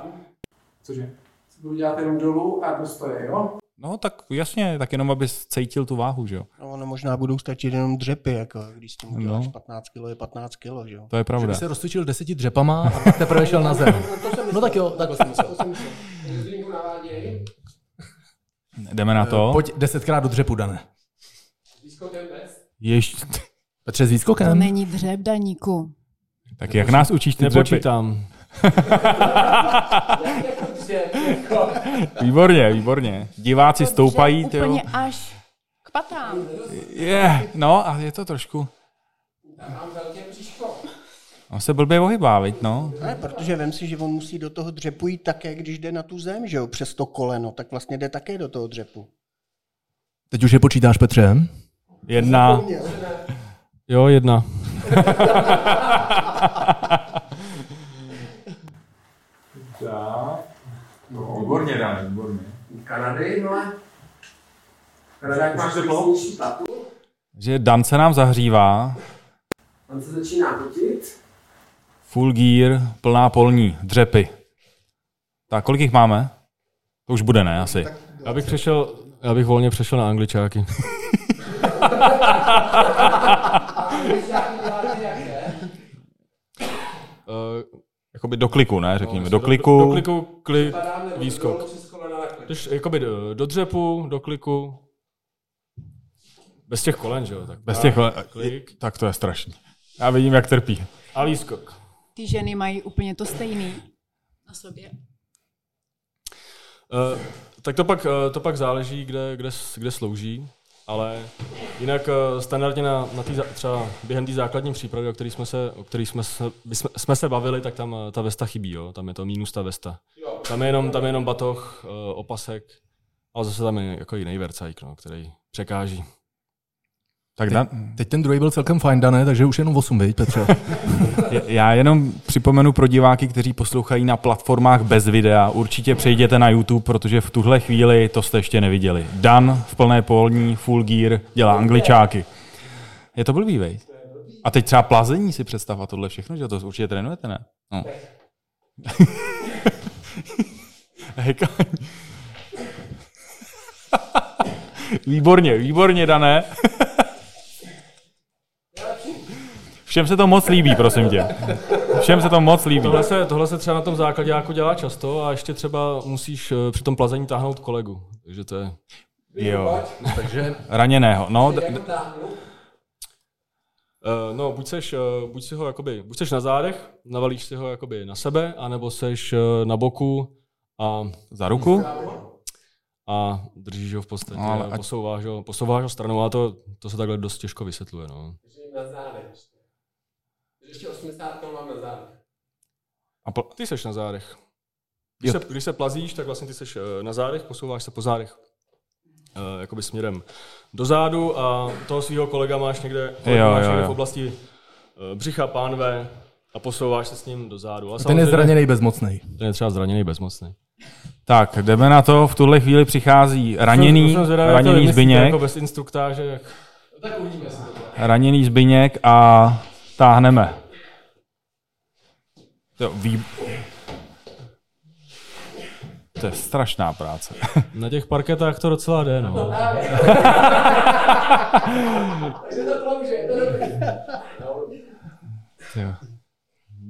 Cože? Co budu dělat jenom dolů a do stoje, jo? No tak jasně, tak jenom abys cítil tu váhu, že jo? No, ono možná budou stačit jenom dřepy, jako, když s tím uděláš No. 15 kg, je 15 kg, že jo? To je Že pravda. by se rozcvičil deseti dřepama a pak teprve šel na zem. No tak jo, takhle jsem myslel. Jdeme na to. Pojď desetkrát do dřepu, Dané. Ještě. Petře s To výskokem. není dřep, Daníku. Tak jak nás učíš ty dřepy? Výborně, výborně. Diváci stoupají, ty Úplně až k patám. Je, no a je to trošku... On se blbě ohybá, viď, no. Ne, protože vem si, že on musí do toho dřepu jít také, když jde na tu zem, že jo, přes to koleno, tak vlastně jde také do toho dřepu. Teď už je počítáš, Petře. Jedna. Jo, jedna. No, výborně, Dan, výborně. Kanady, no a... Kanada, jak máš patu, Že Dan se nám zahřívá, on se začíná potit. full gear, plná polní, dřepy. Tak kolik jich máme? To už bude, ne, asi. Já bych přešel, já bych volně přešel na angličáky. Uh, Jakoby do kliku, ne, řekněme. Do do kliku. kliku, klik, výskok. jdeš jakoby do, do dřepu, do kliku, bez těch kolen, že jo? Tak Bez těch... klik Tak to je strašný. Já vidím, jak trpí. a výskok. Ty ženy mají úplně to stejný na sobě. Uh, tak to pak, uh, to pak záleží, kde, kde, kde slouží, ale jinak uh, standardně na, na tý, třeba během té základní přípravy, o který jsme se, o který jsme se, jsme, jsme se bavili, tak tam uh, ta vesta chybí, jo? tam je to minus ta vesta. Tam je jenom, tam je jenom batoh, uh, opasek, ale zase tam je jako jiný vercajk, no, který překáží. Tak da, Teď ten druhý byl celkem fajn, Dané, takže už jenom 8, viď, Petře? já jenom připomenu pro diváky, kteří poslouchají na platformách bez videa, určitě přejděte na YouTube, protože v tuhle chvíli to jste ještě neviděli. Dan v plné polní, full gear, dělá angličáky. Je to blbý, vej? A teď třeba plazení si představ a tohle všechno, že to určitě trénujete, ne? No. Výborně, výborně, Dané. Všem se to moc líbí, prosím tě. Všem se to moc líbí. Tohle se, tohle se třeba na tom základě jako dělá často a ještě třeba musíš uh, při tom plazení táhnout kolegu. Takže to je... Jo. takže Raněného. No, d- d- Uh, no, buď, seš, uh, buď, si ho jakoby, buď seš na zádech, navalíš si ho jakoby na sebe, anebo seš uh, na boku a, za ruku? a držíš ho v podstatě, No, ale no, ať- posouváš, ho, posouváš ho stranou, a to, to se takhle dost těžko vysvětluje. No. Na zádech. Ještě 80 mám na zádech. A pl- Ty seš na zádech. Když se, když se plazíš, tak vlastně ty seš eh, na zádech, posouváš se po zádech uh, jakoby směrem dozadu a toho svého kolega máš někde, kolega Jo, máš jo, někde jo. v oblasti uh, břicha pánve a posouváš se s ním dozadu. A ten je zraněný bezmocný. Ten je třeba zraněný bezmocný. tak, jdeme na to. V tuhle chvíli přichází raněný, To jsem zvědavý, raněný Zbyněk, Jako bez instruktáže. Jak... raněný Zbyněk a táhneme. Jo, vý... To je strašná práce. Na těch parketách to docela jde, no. Jo.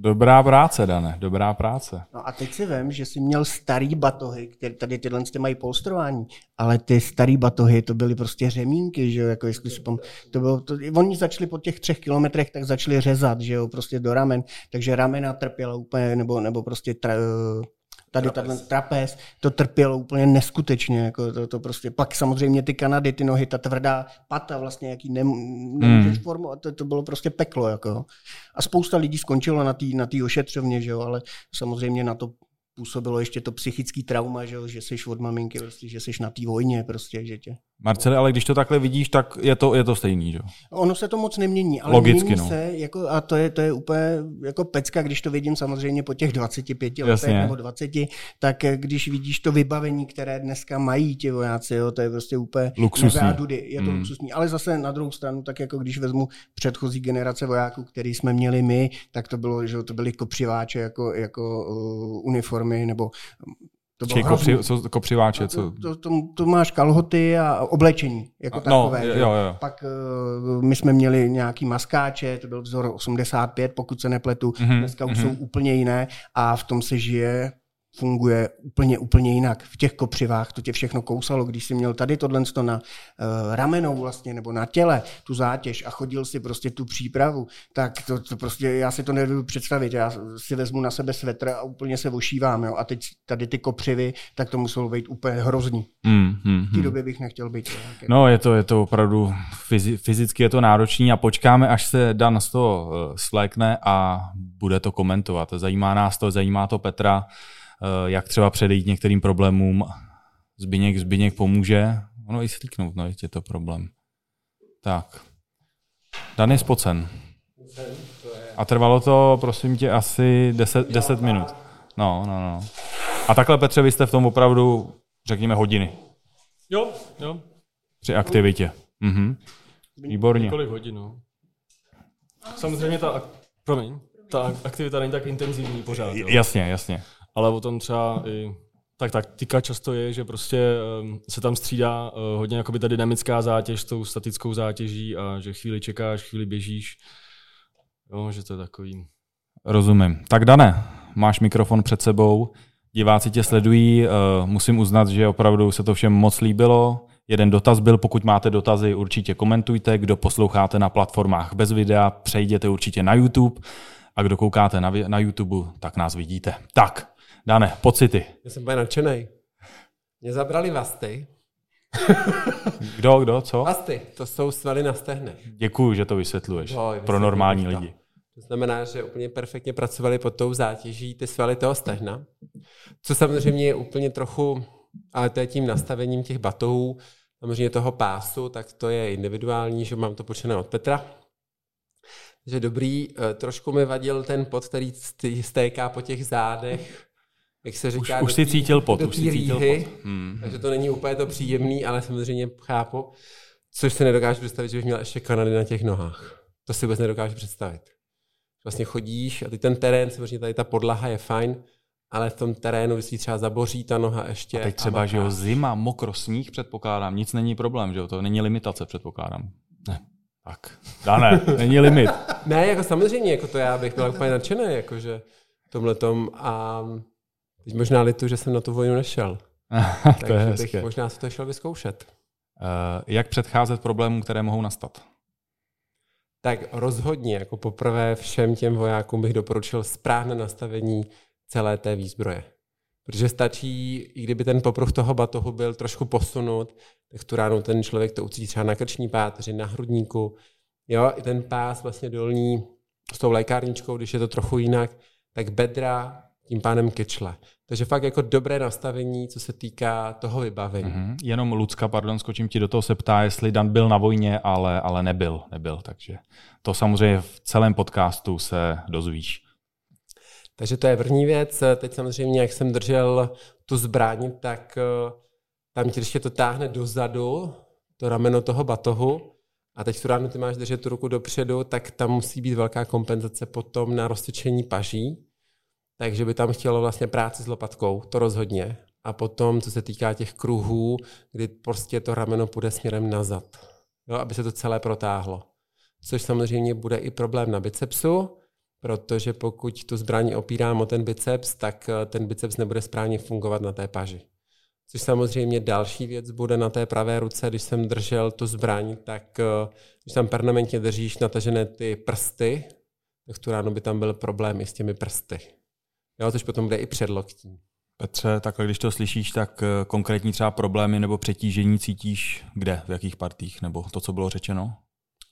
Dobrá práce, Dane, dobrá práce. No a teď si vím, že jsi měl starý batohy, které tady tyhle ty mají polstrování, ale ty starý batohy, to byly prostě řemínky, že jo, jako jestli si pam... to bylo, to, oni začali po těch třech kilometrech, tak začali řezat, že jo, prostě do ramen, takže ramena trpěla úplně, nebo, nebo prostě tra, tady trapez. trapez, to trpělo úplně neskutečně, jako to, to prostě, pak samozřejmě ty Kanady, ty nohy, ta tvrdá pata vlastně, jaký nem, nemůžeš formovat, to, to bylo prostě peklo, jako. A spousta lidí skončilo na té na tý ošetřovně, že jo, ale samozřejmě na to působilo ještě to psychický trauma, že, že jsi od maminky, prostě, že jsi na té vojně, prostě, že tě. Marceli, ale když to takhle vidíš, tak je to, je to stejný, že? jo? Ono se to moc nemění, ale Logicky, mění no. se, jako, a to je, to je úplně jako pecka, když to vidím samozřejmě po těch 25 letech Jasně. nebo 20, tak eh, když vidíš to vybavení, které dneska mají ti vojáci, jo, to je prostě úplně Luxusní. dudy, je to Mm. luxusní. Ale zase na druhou stranu, tak jako když vezmu předchozí generace vojáků, který jsme měli my, tak to bylo, že to byly kopřiváče jako, jako uh, uniformy, nebo to bylo kopři, co, kopřiváče, co... To, to, to, to máš kalhoty a oblečení jako No, takové. jo, jo, jo. Pak uh, my jsme měli nějaký maskáče, to byl vzor 85, pokud se nepletu, Mhm, mm-hmm, dneska už mhm. mm-hmm. jsou úplně jiné a v tom se žije funguje úplně, úplně jinak. V těch kopřivách to tě všechno kousalo, když jsi měl tady tohle na uh, ramenou vlastně, nebo na těle tu zátěž a chodil si prostě tu přípravu, tak to, to prostě, já si to nedovedu představit. Já si vezmu na sebe svetr a úplně se ošívám, jo. A teď tady ty kopřivy, tak to muselo být úplně hrozný. Hmm, hmm, V té hmm. době bych nechtěl být. Tak No, je to, je to opravdu, fyzi, fyzicky je to náročný a počkáme, až se Dan z toho eh, svlékne a bude to komentovat. Zajímá nás to, zajímá to Petra, jak třeba předejít některým problémům. Zbyněk, Zbyněk pomůže. Ono i slíknout, no, je to problém. Tak. Dan je spocen. A trvalo to, prosím tě, asi 10, 10 minut. No, no, no. A takhle, Petře, vy jste v tom opravdu, řekněme, hodiny Jo, jo. při aktivitě. Mhm. Výborně. Několik hodin, no. Samozřejmě ta, promiň, ta aktivita není tak intenzivní pořád, jo. Jasně, jasně. Ale o tom třeba i tak taktika často je, že prostě um, se tam střídá uh, hodně jakoby ta dynamická zátěž s tou statickou zátěží a že chvíli čekáš, chvíli běžíš. Jo, že to je takový. Rozumím. Tak Dane, máš mikrofon před sebou. Diváci tě sledují, uh, musím uznat, že opravdu se to všem moc líbilo. Jeden dotaz byl, pokud máte dotazy, určitě komentujte. Kdo posloucháte na platformách bez videa, přejděte určitě na YouTube. A kdo koukáte na, na YouTube, tak nás vidíte. Tak, Dane, pocity. Já jsem úplně nadšený. Mě zabrali vasty. kdo, kdo, co? Vasty, to jsou svaly na stehne. Děkuju, že to vysvětluješ no, pro normální lidi. To znamená, že úplně perfektně pracovali pod tou zátěží ty svaly toho stehna. Co samozřejmě je úplně trochu, ale to je tím nastavením těch batohů, samozřejmě toho pásu, tak to je individuální, že mám to počené od Petra. Takže dobrý, eh, trošku mi vadil ten pot, který stéká po těch zádech, jak se říká, už, už si cítil pot, už si cítil pot. Hmm. Takže to není úplně to příjemný, ale samozřejmě chápu, což si nedokážu představit, že bych měl ještě Kanady na těch nohách. To si vůbec nedokážu představit. Vlastně chodíš a ty ten terén, samozřejmě tady ta podlaha je fajn, ale v tom terénu, když si třeba zaboří ta noha ještě. A teď třeba, a že jo, zima, mokro, sníh předpokládám, nic není problém, že jo, to není limitace předpokládám. Ne. Tak, Dané, není limit. ne, jako samozřejmě, jako to já bych byl úplně nadšený, jakože tomhletom a teď možná litu, že jsem na tu vojnu nešel. to je bych hezké. možná se to šel vyzkoušet. Uh, jak předcházet problémům, které mohou nastat? Tak rozhodně, jako poprvé všem těm vojákům bych doporučil správné nastavení celé té výzbroje. Protože stačí, i kdyby ten popruh toho batohu byl trošku posunut, tak tu ránu ten člověk to ucítí třeba na krční páteři, na hrudníku. Jo, i ten pás vlastně dolní s tou lékárničkou, když je to trochu jinak, tak bedra tím pádem kečle. Takže fakt jako dobré nastavení, co se týká toho vybavení. Mm-hmm. Jenom Lucka, pardon, skočím ti do toho, se ptá, jestli Dan byl na vojně, ale, ale nebyl, nebyl. Takže to samozřejmě v celém podcastu se dozvíš. Takže to je první věc. Teď samozřejmě, jak jsem držel tu zbraň, tak eh, tam ti ještě to táhne dozadu, to rameno toho batohu, a teď tu ráno ty máš držet tu ruku dopředu, tak tam musí být velká kompenzace potom na roztyčení paží. Takže by tam chtělo vlastně práci s lopatkou, to rozhodně. A potom, co se týká těch kruhů, kdy prostě to rameno půjde směrem nazad, jo, aby se to celé protáhlo. Což samozřejmě bude i problém na bicepsu, protože pokud tu zbraň opírám o ten biceps, tak eh, ten biceps nebude správně fungovat na té paži. Což samozřejmě další věc bude na té pravé ruce, když jsem držel tu zbraň, tak eh, když tam permanentně držíš natažené ty prsty, tak tu ráno by tam byl problém i s těmi prsty. Jo, což potom bude i předloktí. Petře, takhle když to slyšíš, tak eh, konkrétní třeba problémy nebo přetížení cítíš kde, v jakých partích, nebo to, co bylo řečeno?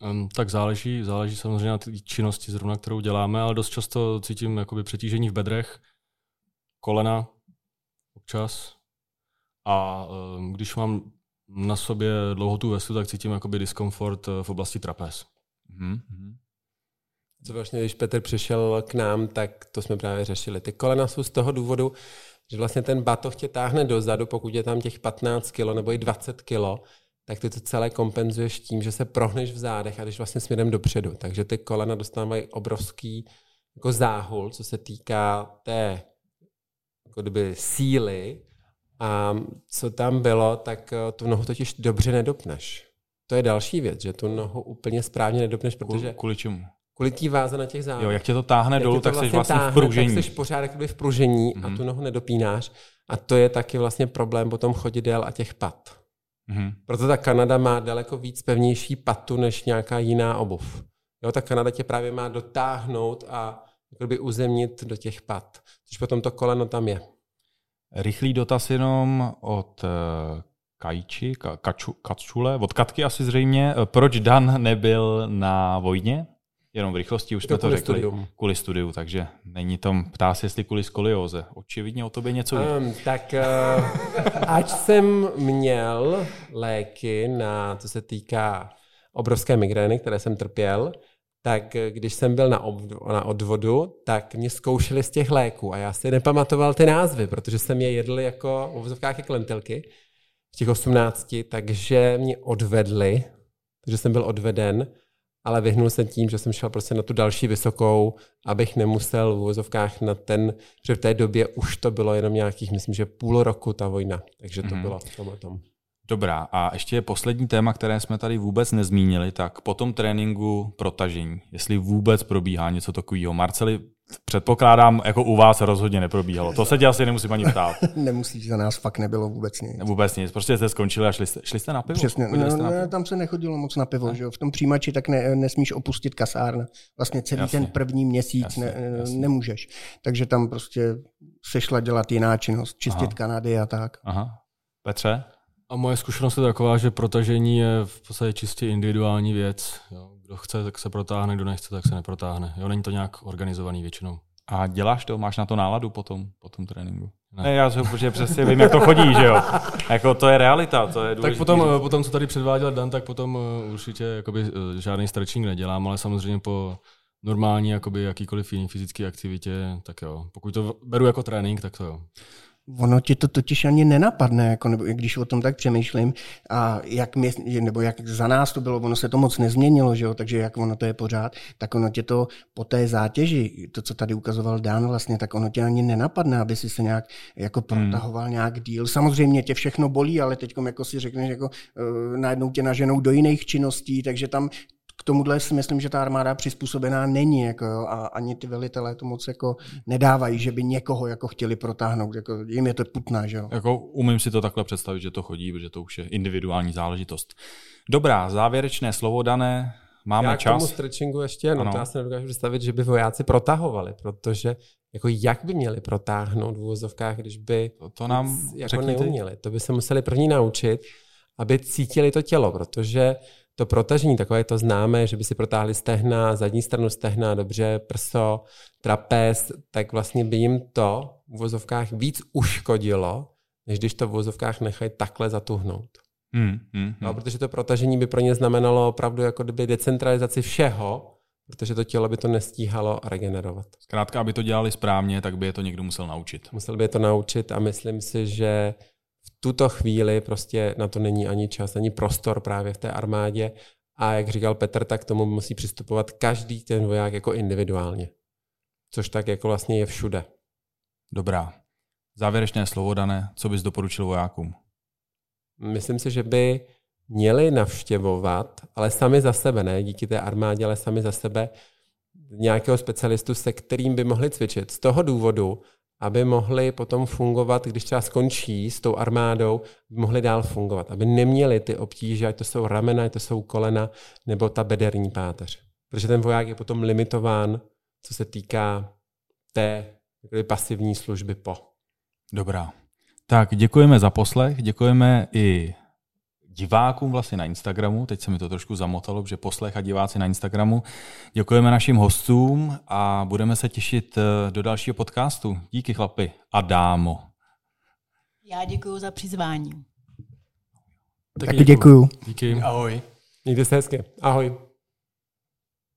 Um, tak záleží, záleží samozřejmě na té činnosti zrovna, kterou děláme, ale dost často cítím jakoby přetížení v bedrech, kolena občas a um, když mám na sobě dlouho tu vestu, tak cítím jakoby diskomfort eh, v oblasti trapez. Mm-hmm. Co vlastně, když Petr přišel k nám, tak to jsme právě řešili. Ty kolena jsou z toho důvodu, že vlastně ten batoh tě táhne dozadu, pokud je tam těch 15 kg nebo i 20 kg, tak ty to celé kompenzuješ tím, že se prohneš v zádech a když vlastně směrem dopředu. Takže ty kolena dostávají obrovský jako záhul, co se týká té jako kdyby síly a co tam bylo, tak eh, tu nohu totiž dobře nedopneš. To je další věc, že tu nohu úplně správně nedopneš, protože... Kvůli čemu? Kvůli té váze na těch zádech. Jo, jak tě to táhne jak dolů, to tak vlastně jsi vlastně táhne, v pružení. Tak jsi pořád v pružení mm-hmm. a mhm. tu nohu nedopínáš. A to je taky vlastně problém potom chodidel a těch pat. Mm-hmm. Proto ta Kanada má daleko víc pevnější patu než nějaká jiná obuv. Jo, ta Kanada tě právě má dotáhnout a jakoby uzemnit do těch pat. Což potom to koleno tam je. Rychlý dotaz jenom od eh, Kajči, Kaču, Kačule, od Katky asi zřejmě. Proč Dan nebyl na vojně? Jenom v rychlosti už jsme to, to řekli. Studium. Kvůli studiu, takže není tom, ptá se, jestli kvůli skolioze. Očividně o tobě něco um, Tak uh, ať jsem měl léky na, co se týká obrovské migrény, které jsem trpěl, tak když jsem byl na, ob, na odvodu, tak mě zkoušeli z těch léků a já si nepamatoval ty názvy, protože jsem je jedl jako v uvozovkách jako lentilky v těch 18, takže mě odvedli, takže jsem byl odveden ale vyhnul jsem tím, že jsem šel prostě na tu další vysokou, abych nemusel v úvozovkách na ten, že v té době už to bylo jenom nějakých, myslím, že půl roku ta vojna, takže to mm-hmm. bylo v tomhle tom. Dobrá, a ještě je poslední téma, které jsme tady vůbec nezmínili, tak po tom tréninku protažení, jestli vůbec probíhá něco takového. Marceli předpokládám, jako u vás rozhodně neprobíhalo. To se tě asi nemusím ani ptát. Nemusíš, za nás fakt nebylo vůbec nic. Vůbec nic, prostě jste skončili a šli jste, šli jste na pivo? Přesně, no, jste na ne, pivo? tam se nechodilo moc na pivo, že jo? V tom přijímači tak ne, nesmíš opustit kasárna. Vlastně celý Jasně. ten první měsíc Jasně, ne, jasně. nemůžeš. Takže tam prostě se šla dělat jiná činnost, čistit Aha. Kanady a tak. Aha. Petře? A moje zkušenost je taková, že protažení je v podstatě čistě individuální věc. Jo. Kdo chce, tak se protáhne, kdo nechce, tak se neprotáhne. Jo, není to nějak organizovaný většinou. A děláš to? Máš na to náladu potom, po tom tréninku? Ne, Ne. já se protože přesně vím, jak to chodí, že jo? Jako to je realita, to je důležité. Tak potom, eh, potom, co tady předváděl Dan, tak potom eh, určitě jakoby, eh, žádný stretching nedělám, ale samozřejmě po normální jakoby, jakýkoliv jiný fyzické aktivitě, tak jo. Pokud to beru jako trénink, tak to jo. Ono ti to totiž ani nenapadne, jako, nebo když o tom tak přemýšlím, a jak mě, nebo jak za nás to bylo, ono se to moc nezměnilo, že jo? takže jak ono to je pořád, tak ono tě to po té zátěži, to, co tady ukazoval Dan vlastně, tak ono tě ani nenapadne, aby si se nějak jako protahoval nějak díl. Samozřejmě tě všechno bolí, ale teď jako si řekneš, jako uh, najednou tě naženou do jiných činností, takže tam k tomuhle si myslím, že ta armáda přizpůsobená není jako, jo, a ani ty velitelé to moc jako nedávají, že by někoho jako chtěli protáhnout. Jako, jim je to putná, že jo. Jako umím si to takhle představit, že to chodí, protože to už je individuální záležitost. Dobrá, závěrečné slovo dané, máme já k čas. tomu stretchingu ještě, no Ano. to já si nedokážu představit, že by vojáci protahovali, protože jako jak by měli protáhnout v úvozovkách, když by To, to nám jako ty. neuměli. To by se museli první naučit, aby cítili to tělo, protože to protažení, takové to známé, že by si protáhli stehna, zadní stranu stehna, dobře, prso, trapez, tak vlastně by jim to v uvozovkách víc uškodilo, než když to v uvozovkách nechají takhle zatuhnout. Hmm, hmm, No, protože to protažení by pro ně znamenalo opravdu jako kdyby decentralizaci všeho, protože to tělo by to nestíhalo regenerovat. Zkrátka, aby to dělali správně, tak by je to někdo musel naučit. Musel by je to naučit a myslím si, že tuto chvíli prostě na to není ani čas, ani prostor právě v té armádě. A jak říkal Petr, tak k tomu musí přistupovat každý ten voják jako individuálně. Což tak jako vlastně je všude. Dobrá. Závěrečné slovo dané, co bys doporučil vojákům? Myslím si, že by měli navštěvovat, ale sami za sebe, ne díky té armádě, ale sami za sebe, nějakého specialistu, se kterým by mohli cvičit. Z toho důvodu, aby mohli potom fungovat, když třeba skončí s tou armádou, mohli dál fungovat. Aby neměli ty obtíže, ať to jsou ramena, ať to jsou kolena, nebo ta bederní páteř. Protože ten voják je potom limitován, co se týká té pasivní služby po. Dobrá. Tak děkujeme za poslech, děkujeme i divákům vlastně na Instagramu, teď se mi to trošku zamotalo, že poslech a diváci na Instagramu. Děkujeme našim hostům a budeme se těšit eh, do dalšího podcastu. Díky chlapi a dámo. Já děkuji za přizvání. Taky děkuju. Díky. Ahoj. Mějte se hezky. Ahoj.